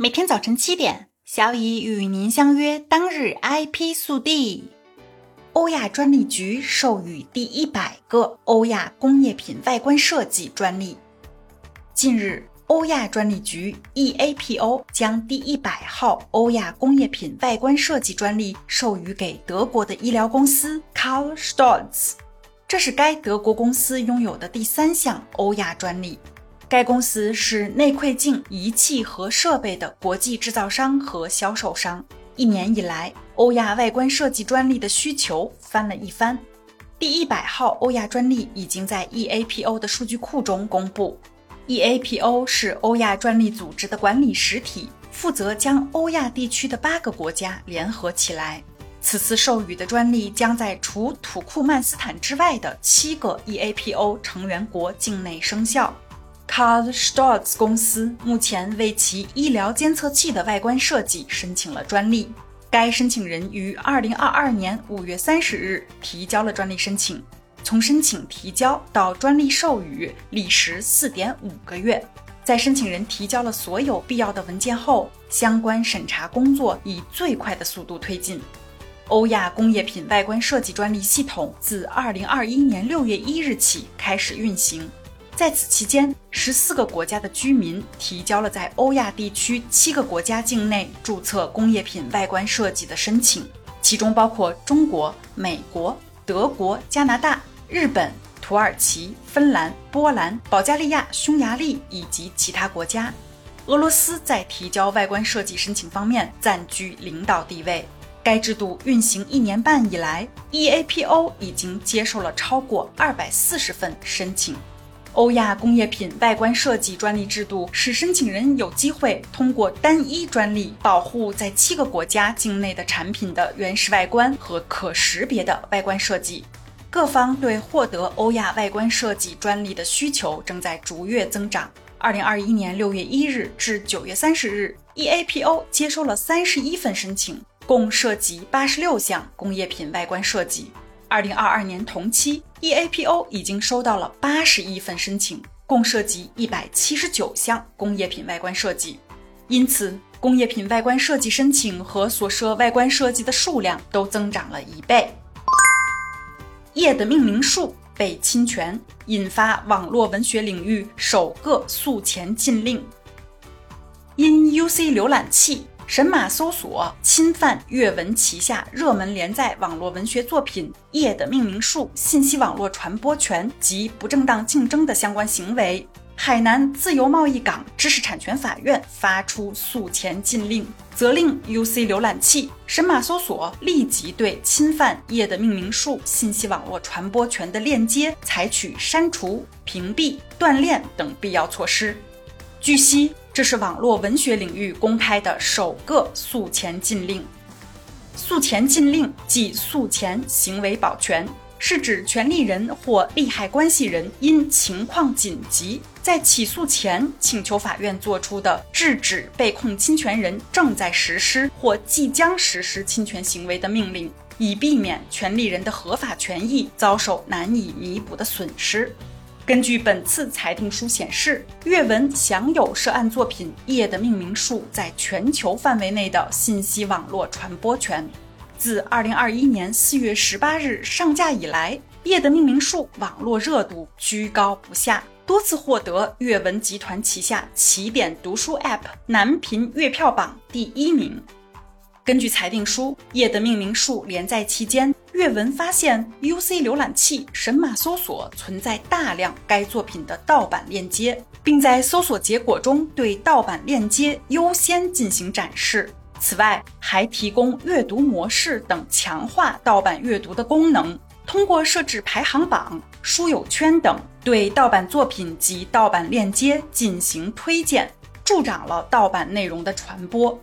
每天早晨七点，小乙与您相约。当日 IP 速递：欧亚专利局授予第一百个欧亚工业品外观设计专利。近日，欧亚专利局 EAPO 将第一百号欧亚工业品外观设计专利授予给德国的医疗公司 Carl Storz，这是该德国公司拥有的第三项欧亚专利。该公司是内窥镜仪器和设备的国际制造商和销售商。一年以来，欧亚外观设计专利的需求翻了一番。第一百号欧亚专利已经在 EAPO 的数据库中公布。EAPO 是欧亚专利组织的管理实体，负责将欧亚地区的八个国家联合起来。此次授予的专利将在除土库曼斯坦之外的七个 EAPO 成员国境内生效。Karl Storz 公司目前为其医疗监测器的外观设计申请了专利。该申请人于2022年5月30日提交了专利申请，从申请提交到专利授予历时4.5个月。在申请人提交了所有必要的文件后，相关审查工作以最快的速度推进。欧亚工业品外观设计专利系统自2021年6月1日起开始运行。在此期间，十四个国家的居民提交了在欧亚地区七个国家境内注册工业品外观设计的申请，其中包括中国、美国、德国、加拿大、日本、土耳其、芬兰、波兰、保加利亚、匈牙利以及其他国家。俄罗斯在提交外观设计申请方面暂居领导地位。该制度运行一年半以来，EAPO 已经接受了超过二百四十份申请。欧亚工业品外观设计专利制度使申请人有机会通过单一专利保护在七个国家境内的产品的原始外观和可识别的外观设计。各方对获得欧亚外观设计专利的需求正在逐月增长。二零二一年六月一日至九月三十日，EAPO 接收了三十一份申请，共涉及八十六项工业品外观设计。二零二二年同期，EAPO 已经收到了八十亿份申请，共涉及一百七十九项工业品外观设计。因此，工业品外观设计申请和所涉外观设计的数量都增长了一倍。页的命名数被侵权，引发网络文学领域首个诉前禁令。因 UC 浏览器。神马搜索侵犯阅文旗下热门连载网络文学作品页的命名术、信息网络传播权及不正当竞争的相关行为，海南自由贸易港知识产权法院发出诉前禁令，责令 UC 浏览器、神马搜索立即对侵犯页的命名术、信息网络传播权的链接采取删除、屏蔽、断链等必要措施。据悉。这是网络文学领域公开的首个诉前禁令。诉前禁令即诉前行为保全，是指权利人或利害关系人因情况紧急，在起诉前请求法院作出的制止被控侵权人正在实施或即将实施侵权行为的命令，以避免权利人的合法权益遭受难以弥补的损失。根据本次裁定书显示，阅文享有涉案作品页的命名数在全球范围内的信息网络传播权。自2021年4月18日上架以来，页的命名数网络热度居高不下，多次获得阅文集团旗下起点读书 App 南频月票榜第一名。根据裁定书，页的命名数连载期间，阅文发现 UC 浏览器、神马搜索存在大量该作品的盗版链接，并在搜索结果中对盗版链接优先进行展示。此外，还提供阅读模式等强化盗版阅读的功能，通过设置排行榜、书友圈等，对盗版作品及盗版链接进行推荐，助长了盗版内容的传播。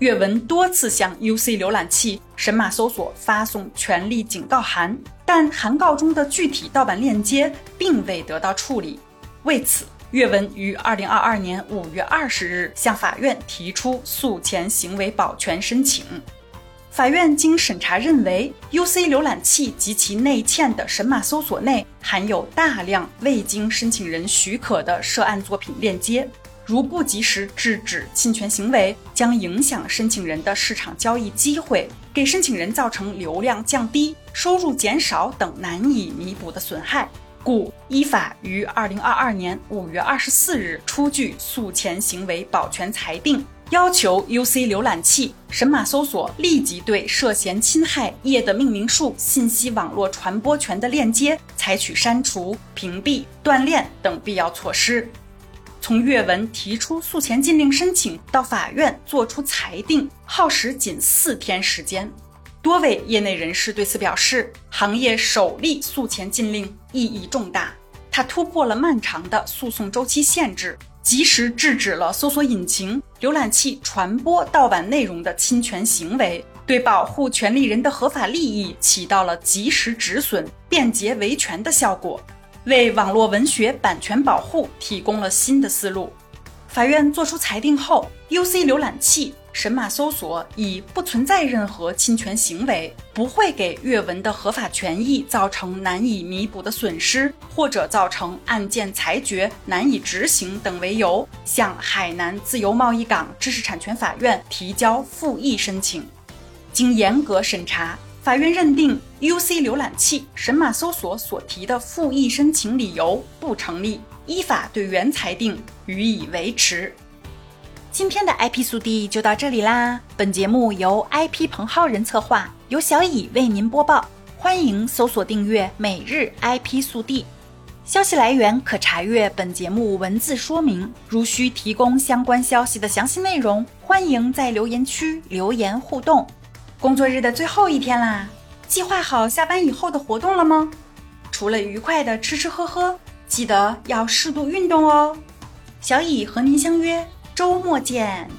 阅文多次向 UC 浏览器、神马搜索发送权利警告函，但函告中的具体盗版链接并未得到处理。为此，阅文于2022年5月20日向法院提出诉前行为保全申请。法院经审查认为，UC 浏览器及其内嵌的神马搜索内含有大量未经申请人许可的涉案作品链接。如不及时制止侵权行为，将影响申请人的市场交易机会，给申请人造成流量降低、收入减少等难以弥补的损害。故依法于二零二二年五月二十四日出具诉前行为保全裁定。要求 UC 浏览器、神马搜索立即对涉嫌侵害页的命名数、信息网络传播权的链接采取删除、屏蔽、断链等必要措施。从阅文提出诉前禁令申请到法院作出裁定，耗时仅四天时间。多位业内人士对此表示，行业首例诉前禁令意义重大，它突破了漫长的诉讼周期限制。及时制止了搜索引擎、浏览器传播盗版内容的侵权行为，对保护权利人的合法利益起到了及时止损、便捷维权的效果，为网络文学版权保护提供了新的思路。法院作出裁定后，UC 浏览器。神马搜索已不存在任何侵权行为，不会给阅文的合法权益造成难以弥补的损失，或者造成案件裁决难以执行等为由，向海南自由贸易港知识产权法院提交复议申请。经严格审查，法院认定 UC 浏览器、神马搜索所提的复议申请理由不成立，依法对原裁定予以维持。今天的 IP 速递就到这里啦！本节目由 IP 彭浩人策划，由小乙为您播报。欢迎搜索订阅每日 IP 速递，消息来源可查阅本节目文字说明。如需提供相关消息的详细内容，欢迎在留言区留言互动。工作日的最后一天啦，计划好下班以后的活动了吗？除了愉快的吃吃喝喝，记得要适度运动哦。小乙和您相约。周末见。